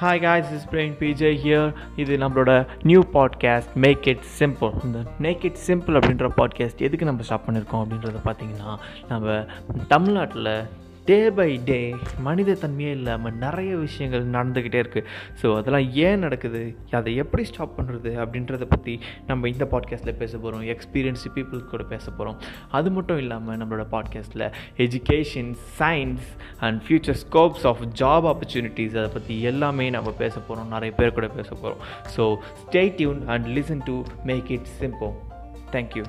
Hi guys is brain B J here இது நம்மளோட new podcast make it simple இந்த make it simple அப்படின்ற podcast எதுக்கு நம்ம ஸ்டாப் பண்ணியிருக்கோம் அப்படின்றத பார்த்தீங்கன்னா நம்ம தமிழ்நாட்டில் டே பை டே மனித தன்மையே இல்லாமல் நிறைய விஷயங்கள் நடந்துக்கிட்டே இருக்குது ஸோ அதெல்லாம் ஏன் நடக்குது? அதை எப்படி ஸ்டாப் பண்ணுறது அப்படின்றத பற்றி நம்ம இந்த பாட்காஸ்ட்டில் பேச போகிறோம் எக்ஸ்பீரியன்ஸ் பீப்புள் கூட பேச போகிறோம் அது மட்டும் இல்லாமல் நம்மளோட பாட்காஸ்ட்டில் education science and future scopes of job opportunities அதை பற்றி எல்லாமே நம்ம பேச போகிறோம் நிறைய பேர் கூட பேச போகிறோம் so stay tune and listen to make it simple thank you